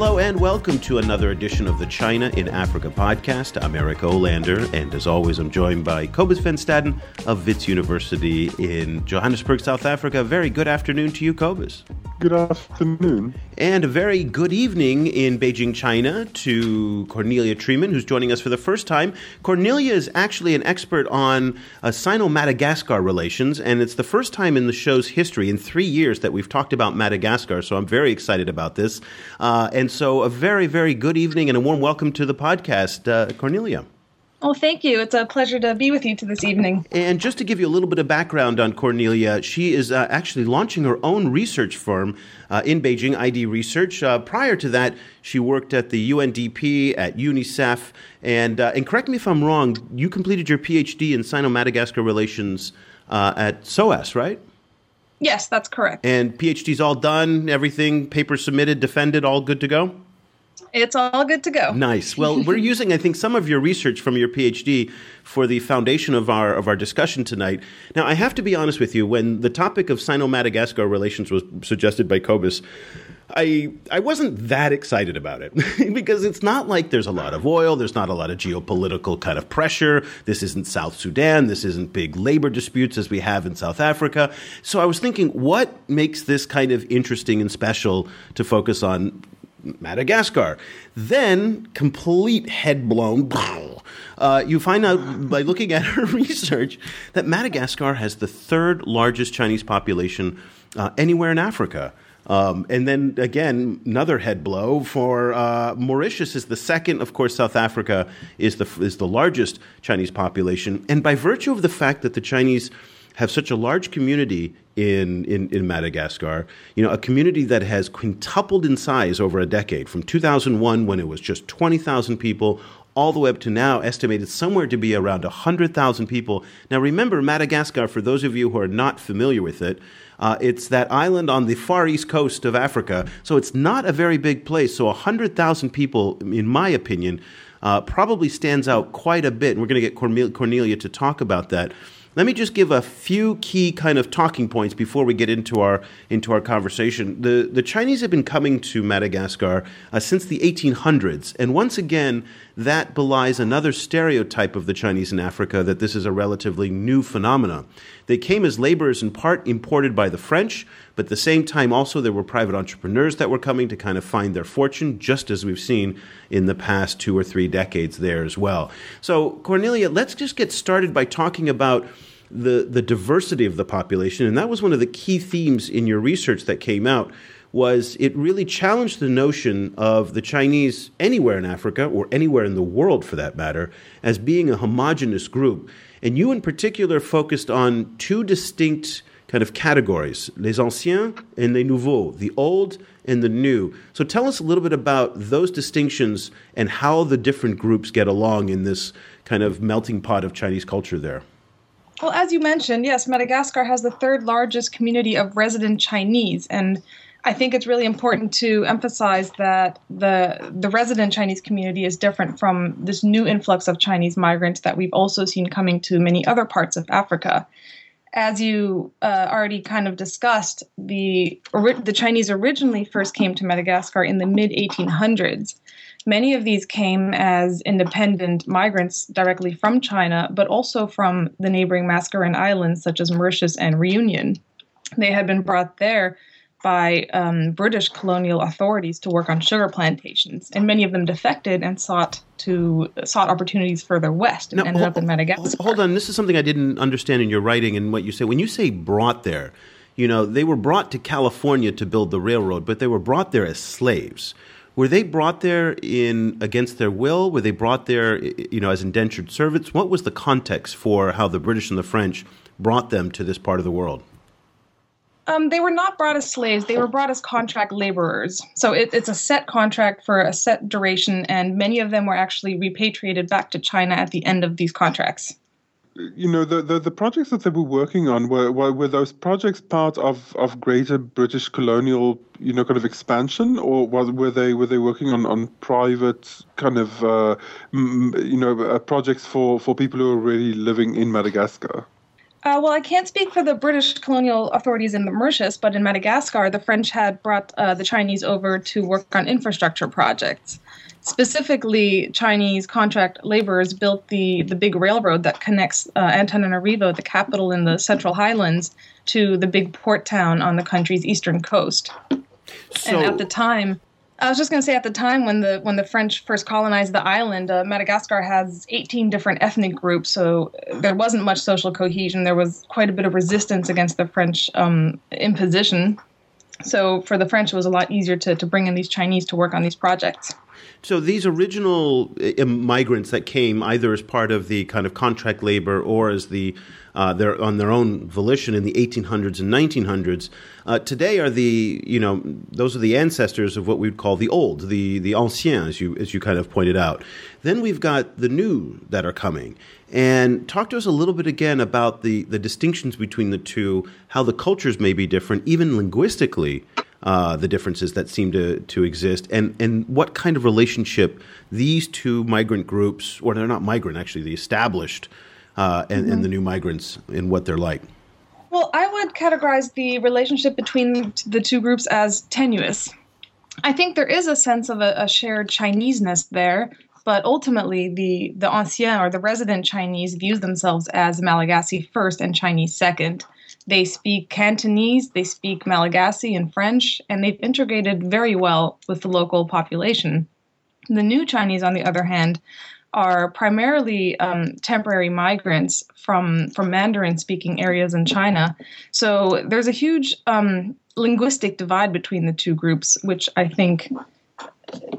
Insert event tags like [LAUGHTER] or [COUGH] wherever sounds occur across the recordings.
Hello and welcome to another edition of the China in Africa podcast. I'm Eric Olander, and as always, I'm joined by Cobus Van Staden of Wits University in Johannesburg, South Africa. Very good afternoon to you, Cobus. Good afternoon. And a very good evening in Beijing, China to Cornelia Tremann, who's joining us for the first time. Cornelia is actually an expert on uh, Sino Madagascar relations, and it's the first time in the show's history in three years that we've talked about Madagascar, so I'm very excited about this. Uh, and so, a very, very good evening and a warm welcome to the podcast, uh, Cornelia. Oh, thank you. It's a pleasure to be with you to this evening. And just to give you a little bit of background on Cornelia, she is uh, actually launching her own research firm uh, in Beijing, ID Research. Uh, prior to that, she worked at the UNDP, at UNICEF, and uh, and correct me if I'm wrong. You completed your PhD in Sino-Madagascar relations uh, at SOAS, right? Yes, that's correct. And PhD's all done. Everything, papers submitted, defended, all good to go. It's all good to go. Nice. Well, we're [LAUGHS] using, I think, some of your research from your PhD for the foundation of our of our discussion tonight. Now, I have to be honest with you. When the topic of Sino-Madagascar relations was suggested by Cobus, I I wasn't that excited about it [LAUGHS] because it's not like there's a lot of oil, there's not a lot of geopolitical kind of pressure. This isn't South Sudan, this isn't big labor disputes as we have in South Africa. So I was thinking, what makes this kind of interesting and special to focus on Madagascar. Then, complete head blown, uh, you find out by looking at [LAUGHS] her research that Madagascar has the third largest Chinese population uh, anywhere in Africa. Um, and then again, another head blow for uh, Mauritius is the second. Of course, South Africa is the is the largest Chinese population, and by virtue of the fact that the Chinese have such a large community in, in, in, Madagascar, you know, a community that has quintupled in size over a decade, from 2001 when it was just 20,000 people all the way up to now estimated somewhere to be around 100,000 people. Now remember, Madagascar, for those of you who are not familiar with it, uh, it's that island on the far east coast of Africa, so it's not a very big place. So 100,000 people, in my opinion, uh, probably stands out quite a bit. And we're going to get Cornelia to talk about that. Let me just give a few key kind of talking points before we get into our into our conversation. The the Chinese have been coming to Madagascar uh, since the 1800s, and once again, that belies another stereotype of the Chinese in Africa that this is a relatively new phenomenon. They came as laborers in part imported by the French, but at the same time, also there were private entrepreneurs that were coming to kind of find their fortune, just as we've seen in the past two or three decades there as well. So, Cornelia, let's just get started by talking about the, the diversity of the population. And that was one of the key themes in your research that came out was it really challenged the notion of the Chinese anywhere in Africa or anywhere in the world for that matter as being a homogenous group. And you, in particular, focused on two distinct kind of categories les anciens and les nouveaux, the old and the new. So tell us a little bit about those distinctions and how the different groups get along in this kind of melting pot of Chinese culture there. Well, as you mentioned, yes, Madagascar has the third largest community of resident Chinese. And I think it's really important to emphasize that the the resident Chinese community is different from this new influx of Chinese migrants that we've also seen coming to many other parts of Africa. As you uh, already kind of discussed, the the Chinese originally first came to Madagascar in the mid 1800s. Many of these came as independent migrants directly from China, but also from the neighboring Mascarenhas Islands, such as Mauritius and Reunion. They had been brought there by um, British colonial authorities to work on sugar plantations, and many of them defected and sought to sought opportunities further west and now, ended hold, up in Madagascar. Hold on, this is something I didn't understand in your writing and what you say. When you say brought there, you know they were brought to California to build the railroad, but they were brought there as slaves. Were they brought there in against their will? Were they brought there, you know, as indentured servants? What was the context for how the British and the French brought them to this part of the world? Um, they were not brought as slaves. They were brought as contract laborers. So it, it's a set contract for a set duration, and many of them were actually repatriated back to China at the end of these contracts. You know, the, the, the projects that they were working on were, were, were those projects part of, of greater British colonial, you know, kind of expansion, or was, were they were they working on, on private kind of, uh, you know, uh, projects for, for people who are already living in Madagascar? Uh, well, I can't speak for the British colonial authorities in the Mauritius, but in Madagascar, the French had brought uh, the Chinese over to work on infrastructure projects. Specifically, Chinese contract laborers built the, the big railroad that connects uh, Antananarivo, the capital in the Central Highlands, to the big port town on the country's eastern coast. So, and at the time, I was just going to say at the time when the when the French first colonized the island, uh, Madagascar has 18 different ethnic groups, so there wasn't much social cohesion. There was quite a bit of resistance against the French um, imposition. So for the French, it was a lot easier to, to bring in these Chinese to work on these projects. So these original uh, migrants that came either as part of the kind of contract labor or as the uh, they're on their own volition in the 1800s and 1900s. Uh, today are the you know those are the ancestors of what we'd call the old, the the anciens, as you as you kind of pointed out. Then we've got the new that are coming. And talk to us a little bit again about the the distinctions between the two, how the cultures may be different, even linguistically. Uh, the differences that seem to, to exist, and, and what kind of relationship these two migrant groups, or they're not migrant actually, the established uh, and, mm-hmm. and the new migrants and what they're like? Well, I would categorize the relationship between the two groups as tenuous. I think there is a sense of a, a shared Chineseness there, but ultimately the the ancien or the resident Chinese views themselves as Malagasy first and Chinese second. They speak Cantonese, they speak Malagasy and French, and they've integrated very well with the local population. The new Chinese, on the other hand, are primarily um, temporary migrants from from Mandarin speaking areas in China. So there's a huge um, linguistic divide between the two groups, which I think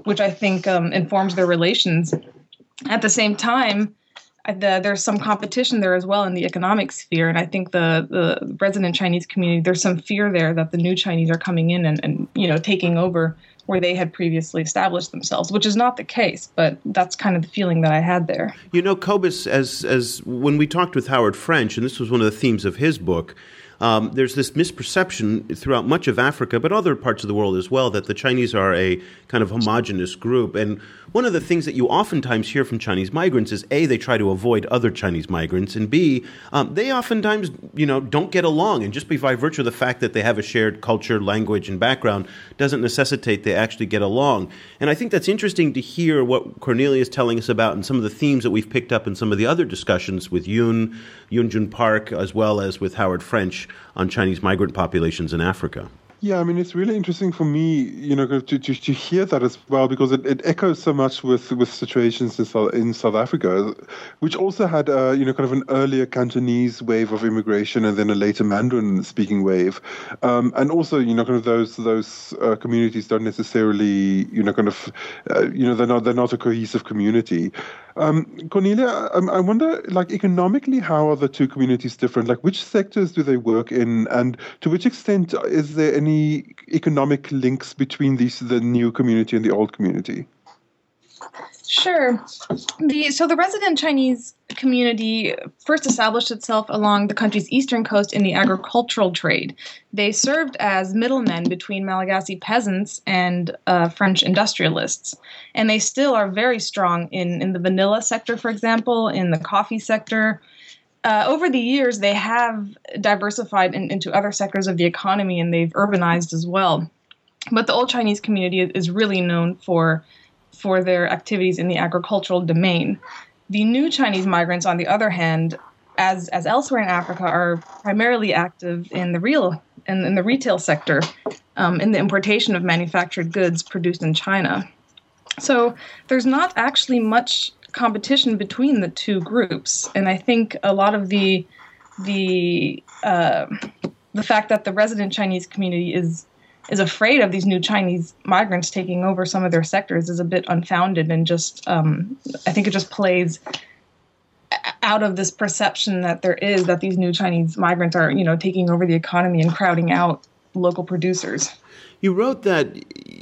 which I think um, informs their relations. At the same time, the, there's some competition there as well in the economic sphere, and I think the the resident Chinese community there's some fear there that the new Chinese are coming in and, and you know taking over where they had previously established themselves, which is not the case, but that's kind of the feeling that I had there. You know, Cobus, as as when we talked with Howard French, and this was one of the themes of his book, um, there's this misperception throughout much of Africa, but other parts of the world as well, that the Chinese are a kind of homogenous group. And one of the things that you oftentimes hear from Chinese migrants is A, they try to avoid other Chinese migrants, and B, um, they oftentimes, you know, don't get along. And just by virtue of the fact that they have a shared culture, language, and background doesn't necessitate they actually get along. And I think that's interesting to hear what Cornelia is telling us about and some of the themes that we've picked up in some of the other discussions with Yoon, Yoon Jung Park, as well as with Howard French on Chinese migrant populations in Africa. Yeah, I mean, it's really interesting for me, you know, to, to, to hear that as well, because it, it echoes so much with, with situations in South, in South Africa, which also had, you know, kind of an earlier Cantonese wave of immigration and then a later Mandarin speaking wave. Um, and also, you know, kind of those those uh, communities don't necessarily, you know, kind of, uh, you know, they're not, they're not a cohesive community. Um, Cornelia, I, I, wonder, like economically, how are the two communities different? Like, which sectors do they work in, and to which extent is there any economic links between these the new community and the old community? Sure. The so the resident Chinese community first established itself along the country's eastern coast in the agricultural trade. They served as middlemen between Malagasy peasants and uh, French industrialists, and they still are very strong in in the vanilla sector, for example, in the coffee sector. Uh, over the years, they have diversified in, into other sectors of the economy, and they've urbanized as well. But the old Chinese community is really known for for their activities in the agricultural domain. The new Chinese migrants, on the other hand, as as elsewhere in Africa, are primarily active in the real in, in the retail sector, um, in the importation of manufactured goods produced in China. So there's not actually much competition between the two groups, and I think a lot of the the uh, the fact that the resident Chinese community is is afraid of these new Chinese migrants taking over some of their sectors is a bit unfounded and just um, I think it just plays out of this perception that there is that these new Chinese migrants are you know taking over the economy and crowding out local producers. You wrote that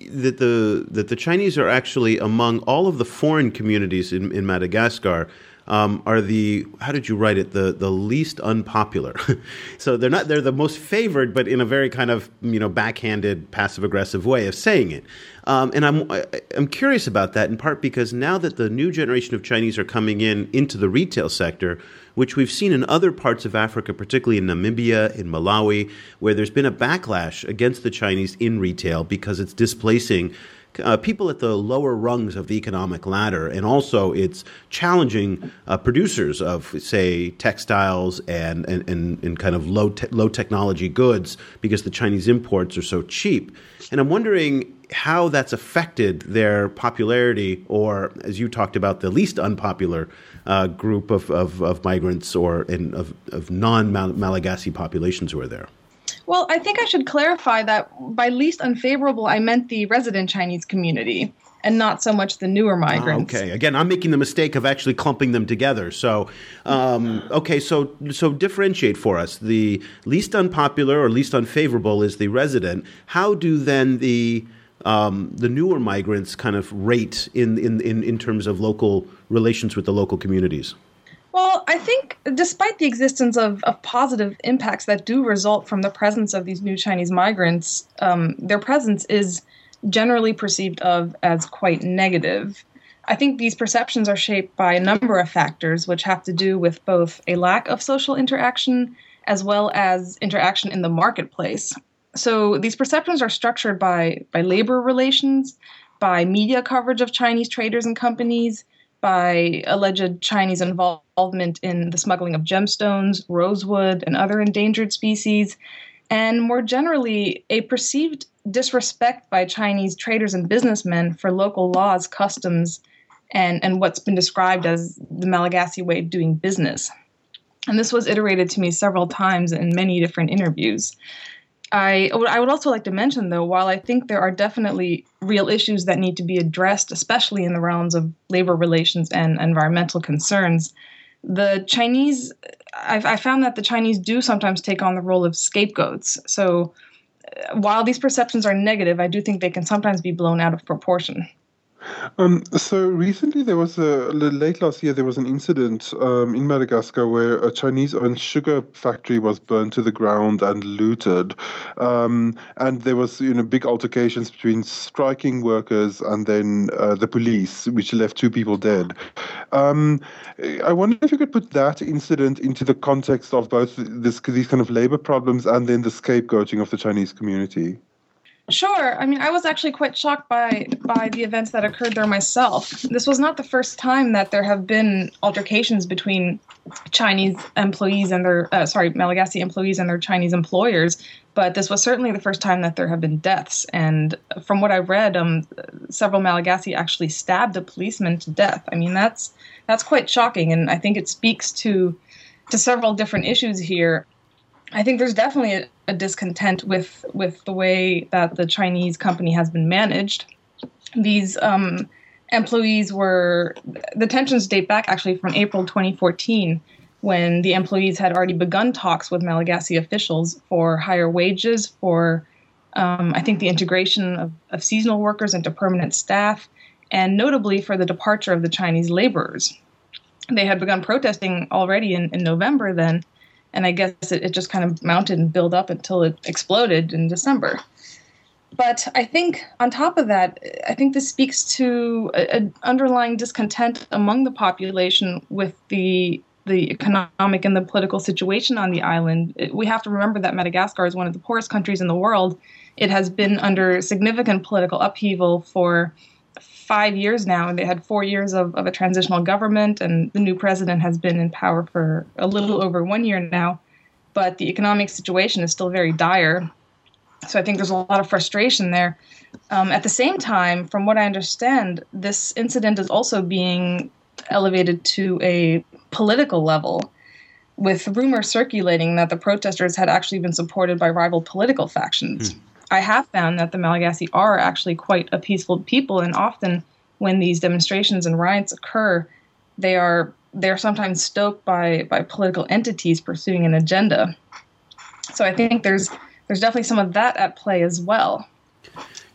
that the that the Chinese are actually among all of the foreign communities in, in Madagascar um, are the how did you write it the the least unpopular. [LAUGHS] so they're not they're the most favored, but in a very kind of you know backhanded, passive aggressive way of saying it. Um, and I'm I'm curious about that in part because now that the new generation of Chinese are coming in into the retail sector, which we've seen in other parts of Africa, particularly in Namibia, in Malawi, where there's been a backlash against the Chinese in retail because it's displacing uh, people at the lower rungs of the economic ladder, and also it's challenging uh, producers of, say, textiles and, and, and, and kind of low, te- low technology goods because the Chinese imports are so cheap. And I'm wondering how that's affected their popularity, or as you talked about, the least unpopular uh, group of, of, of, migrants or in, of, of non Malagasy populations who are there. Well, I think I should clarify that by least unfavorable, I meant the resident Chinese community and not so much the newer ah, migrants. okay, again, I'm making the mistake of actually clumping them together. So, um, okay, so so differentiate for us. The least unpopular or least unfavorable is the resident. How do then the um, the newer migrants kind of rate in, in, in, in terms of local relations with the local communities? Well, I think despite the existence of, of positive impacts that do result from the presence of these new Chinese migrants, um, their presence is generally perceived of as quite negative. I think these perceptions are shaped by a number of factors, which have to do with both a lack of social interaction as well as interaction in the marketplace. So these perceptions are structured by, by labor relations, by media coverage of Chinese traders and companies, by alleged Chinese involvement in the smuggling of gemstones, rosewood, and other endangered species, and more generally, a perceived disrespect by Chinese traders and businessmen for local laws, customs, and, and what's been described as the Malagasy way of doing business. And this was iterated to me several times in many different interviews. I, I would also like to mention, though, while I think there are definitely real issues that need to be addressed, especially in the realms of labor relations and environmental concerns, the Chinese, I've, I found that the Chinese do sometimes take on the role of scapegoats. So uh, while these perceptions are negative, I do think they can sometimes be blown out of proportion. Um, so recently, there was a late last year there was an incident um, in Madagascar where a Chinese-owned sugar factory was burned to the ground and looted, um, and there was you know big altercations between striking workers and then uh, the police, which left two people dead. Um, I wonder if you could put that incident into the context of both this, these kind of labor problems and then the scapegoating of the Chinese community. Sure. I mean, I was actually quite shocked by by the events that occurred there myself. This was not the first time that there have been altercations between Chinese employees and their uh, sorry Malagasy employees and their Chinese employers, but this was certainly the first time that there have been deaths. And from what I read, um, several Malagasy actually stabbed a policeman to death. I mean, that's that's quite shocking, and I think it speaks to to several different issues here. I think there's definitely a, a discontent with with the way that the Chinese company has been managed. These um, employees were the tensions date back actually from April 2014 when the employees had already begun talks with Malagasy officials for higher wages, for um, I think the integration of, of seasonal workers into permanent staff, and notably for the departure of the Chinese laborers. They had begun protesting already in, in November then, and I guess it, it just kind of mounted and built up until it exploded in December. But I think on top of that, I think this speaks to an underlying discontent among the population with the the economic and the political situation on the island. We have to remember that Madagascar is one of the poorest countries in the world. It has been under significant political upheaval for five years now, and they had four years of, of a transitional government, and the new president has been in power for a little over one year now. But the economic situation is still very dire. So I think there's a lot of frustration there. Um, at the same time, from what I understand, this incident is also being elevated to a political level, with rumors circulating that the protesters had actually been supported by rival political factions. Hmm. I have found that the Malagasy are actually quite a peaceful people, and often when these demonstrations and riots occur, they are they're sometimes stoked by by political entities pursuing an agenda. So I think there's there's definitely some of that at play as well.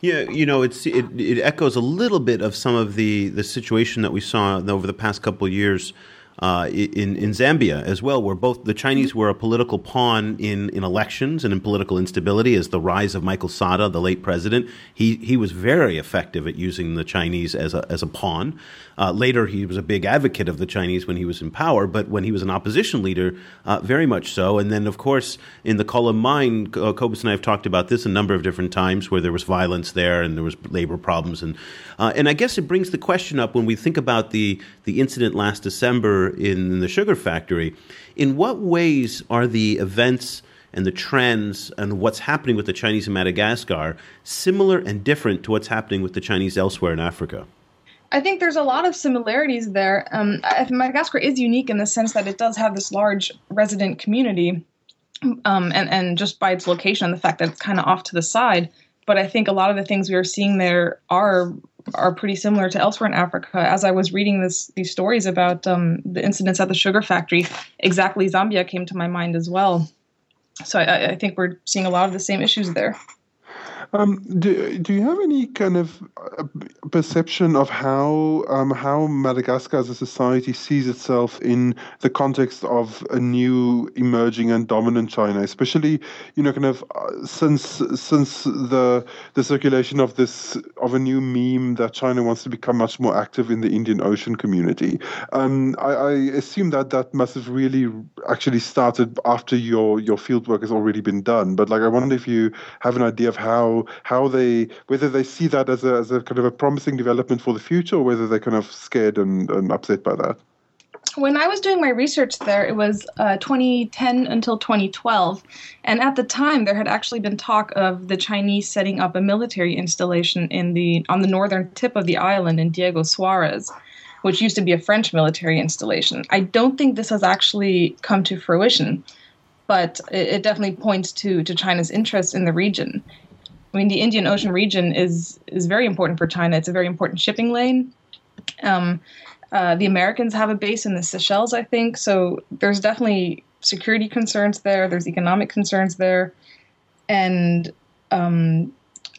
Yeah, you know, it's it, it echoes a little bit of some of the the situation that we saw over the past couple of years uh, in in Zambia as well, where both the Chinese were a political pawn in, in elections and in political instability. As the rise of Michael Sata, the late president, he he was very effective at using the Chinese as a as a pawn. Uh, later, he was a big advocate of the Chinese when he was in power, but when he was an opposition leader, uh, very much so. And then, of course, in the Collum mine, uh, Cobus and I have talked about this a number of different times, where there was violence there and there was labor problems, and uh, and I guess it brings the question up when we think about the the incident last December in the sugar factory. In what ways are the events and the trends and what's happening with the Chinese in Madagascar similar and different to what's happening with the Chinese elsewhere in Africa? I think there's a lot of similarities there. Um, Madagascar is unique in the sense that it does have this large resident community, um, and and just by its location, and the fact that it's kind of off to the side. But I think a lot of the things we are seeing there are are pretty similar to elsewhere in Africa. As I was reading this these stories about um, the incidents at the sugar factory, exactly Zambia came to my mind as well. So I, I think we're seeing a lot of the same issues there. Um, do, do you have any kind of uh, perception of how um, how Madagascar as a society sees itself in the context of a new emerging and dominant China, especially you know kind of uh, since since the the circulation of this of a new meme that China wants to become much more active in the Indian Ocean community. Um, I, I assume that that must have really actually started after your your fieldwork has already been done. But like I wonder if you have an idea of how how they whether they see that as a as a kind of a promising development for the future, or whether they're kind of scared and, and upset by that. When I was doing my research there, it was uh, 2010 until 2012, and at the time there had actually been talk of the Chinese setting up a military installation in the on the northern tip of the island in Diego Suarez which used to be a French military installation. I don't think this has actually come to fruition, but it, it, definitely points to, to China's interest in the region. I mean, the Indian Ocean region is is very important for China. It's a very important shipping lane. Um, uh, the Americans have a base in the Seychelles, I think. So there's definitely security concerns there. There's economic concerns there, and um,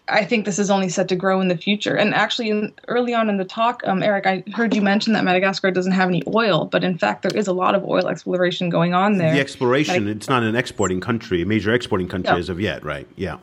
I think this is only set to grow in the future. And actually, in, early on in the talk, um, Eric, I heard you mention that Madagascar doesn't have any oil, but in fact, there is a lot of oil exploration going on there. The exploration, it's not an exporting country, a major exporting country no. as of yet, right? Yeah.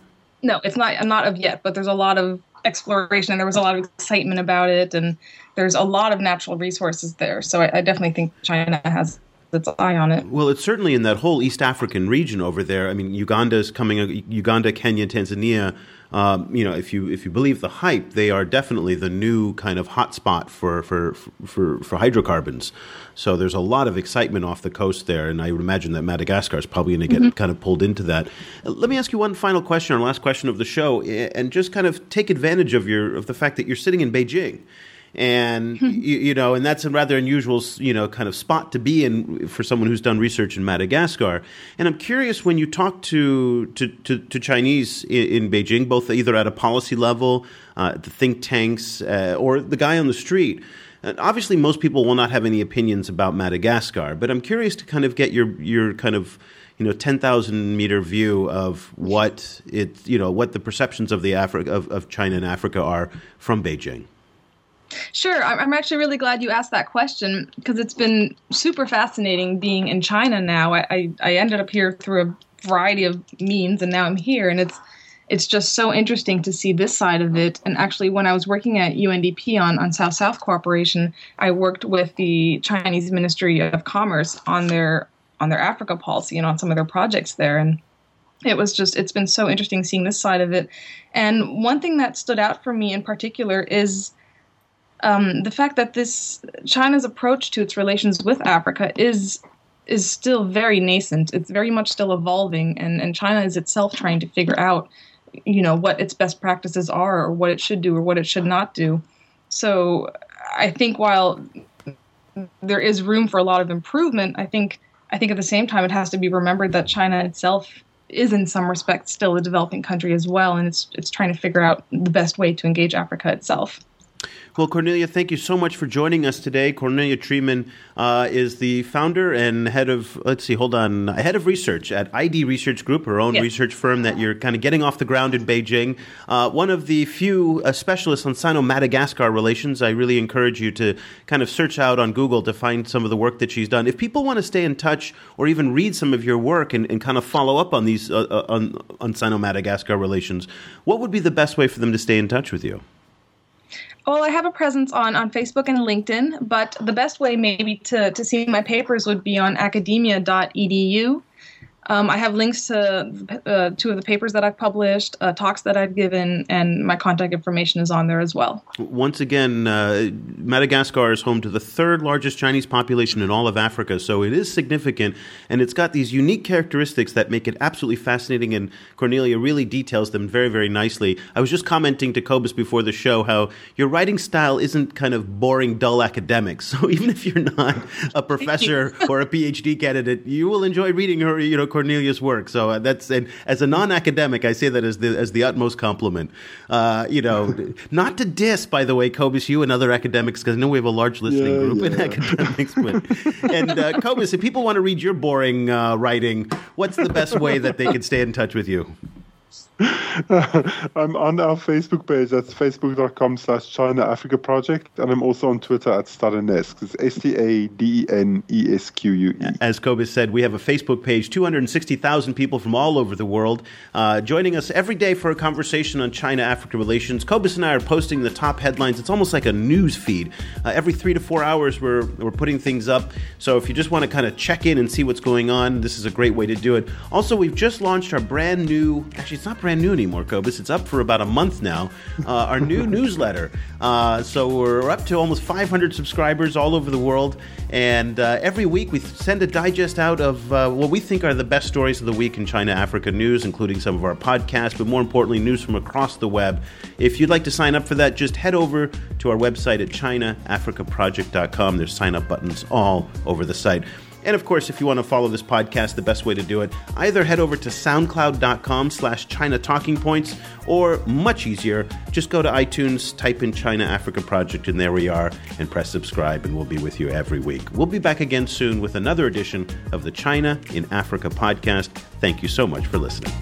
No, it's not not of yet, but there's a lot of exploration and there was a lot of excitement about it and there's a lot of natural resources there. So I, I definitely think China has its eye on it. Well, it's certainly in that whole East African region over there. I mean, Uganda is coming. Uganda, Kenya, Tanzania um, you know, if you if you believe the hype, they are definitely the new kind of hotspot for for for for hydrocarbons. So there's a lot of excitement off the coast there, and I would imagine that Madagascar is probably going to get mm-hmm. kind of pulled into that. Let me ask you one final question, our last question of the show, and just kind of take advantage of your of the fact that you're sitting in Beijing and [LAUGHS] you, you, know, and that's a rather unusual, you know, kind of spot to be in for someone who's done research in Madagascar. And I'm curious when you talk to to, to, to Chinese in, in, Beijing, both either at a policy level, uh, the think tanks, uh, or the guy on the street. And obviously, most people will not have any opinions about Madagascar, but I'm curious to kind of get your your kind of you know, ten thousand meter view of what it, you know, what the perceptions of the Africa of, of China and Africa are from Beijing. Sure. I'm actually really glad you asked that question because it's been super fascinating being in China now. I, I, ended up here through a variety of means and now I'm here and it's it's just so interesting to see this side of it. And actually when I was working at UNDP on, on South South Cooperation, I worked with the Chinese Ministry of Commerce on their on their Africa policy and on some of their projects there and it was just it's been so interesting seeing this side of it. And one thing that stood out for me in particular is um, the fact that this China's approach to its relations with Africa is is still very nascent. It's very much still evolving, and, and China is itself trying to figure out, you know, what its best practices are, or what it should do, or what it should not do. So, I think while there is room for a lot of improvement, I think I think at the same time it has to be remembered that China itself is in some respects still a developing country as well, and it's it's trying to figure out the best way to engage Africa itself. Well, Cornelia, thank you so much for joining us today. Cornelia Tremann uh, is the founder and head of, let's see, hold on, head of research at ID Research Group, her own yes. research firm that you're kind of getting off the ground in Beijing. Uh, one of the few uh, specialists on Sino Madagascar relations. I really encourage you to kind of search out on Google to find some of the work that she's done. If people want to stay in touch or even read some of your work and, and kind of follow up on these, uh, uh, on, on Sino Madagascar relations, what would be the best way for them to stay in touch with you? Well, I have a presence on, on Facebook and LinkedIn, but the best way maybe to, to see my papers would be on academia.edu. Um, I have links to uh, two of the papers that I've published, uh, talks that I've given, and my contact information is on there as well. Once again, uh, Madagascar is home to the third largest Chinese population in all of Africa, so it is significant, and it's got these unique characteristics that make it absolutely fascinating. And Cornelia really details them very, very nicely. I was just commenting to Cobus before the show how your writing style isn't kind of boring, dull academics. [LAUGHS] So even if you're not a professor or a PhD candidate, you will enjoy reading her, you know Cornelia's work. So uh, that's and as a non-academic, I say that as the as the utmost compliment. Uh, you know, [LAUGHS] not to diss, by the way, Cobus, you and other academics, because I know we have a large listening yeah, group yeah. in academics. But, and uh, [LAUGHS] Cobus, if people want to read your boring uh, writing, what's the best way that they can stay in touch with you? [LAUGHS] I'm on our Facebook page. That's facebook.com slash China Africa Project. And I'm also on Twitter at Stadenesque. It's S T A D E N E S Q U E. As Cobus said, we have a Facebook page, 260,000 people from all over the world uh, joining us every day for a conversation on China Africa relations. Cobus and I are posting the top headlines. It's almost like a news feed. Uh, every three to four hours, we're, we're putting things up. So if you just want to kind of check in and see what's going on, this is a great way to do it. Also, we've just launched our brand new, actually, it's not brand new anymore, Cobus. It's up for about a month now. Uh, our new [LAUGHS] newsletter. Uh, so we're up to almost 500 subscribers all over the world. And uh, every week we send a digest out of uh, what we think are the best stories of the week in China Africa news, including some of our podcasts, but more importantly, news from across the web. If you'd like to sign up for that, just head over to our website at ChinaAfricaProject.com. There's sign up buttons all over the site. And of course, if you want to follow this podcast, the best way to do it, either head over to soundcloud.com slash China Talking Points, or much easier, just go to iTunes, type in China Africa Project, and there we are, and press subscribe, and we'll be with you every week. We'll be back again soon with another edition of the China in Africa podcast. Thank you so much for listening.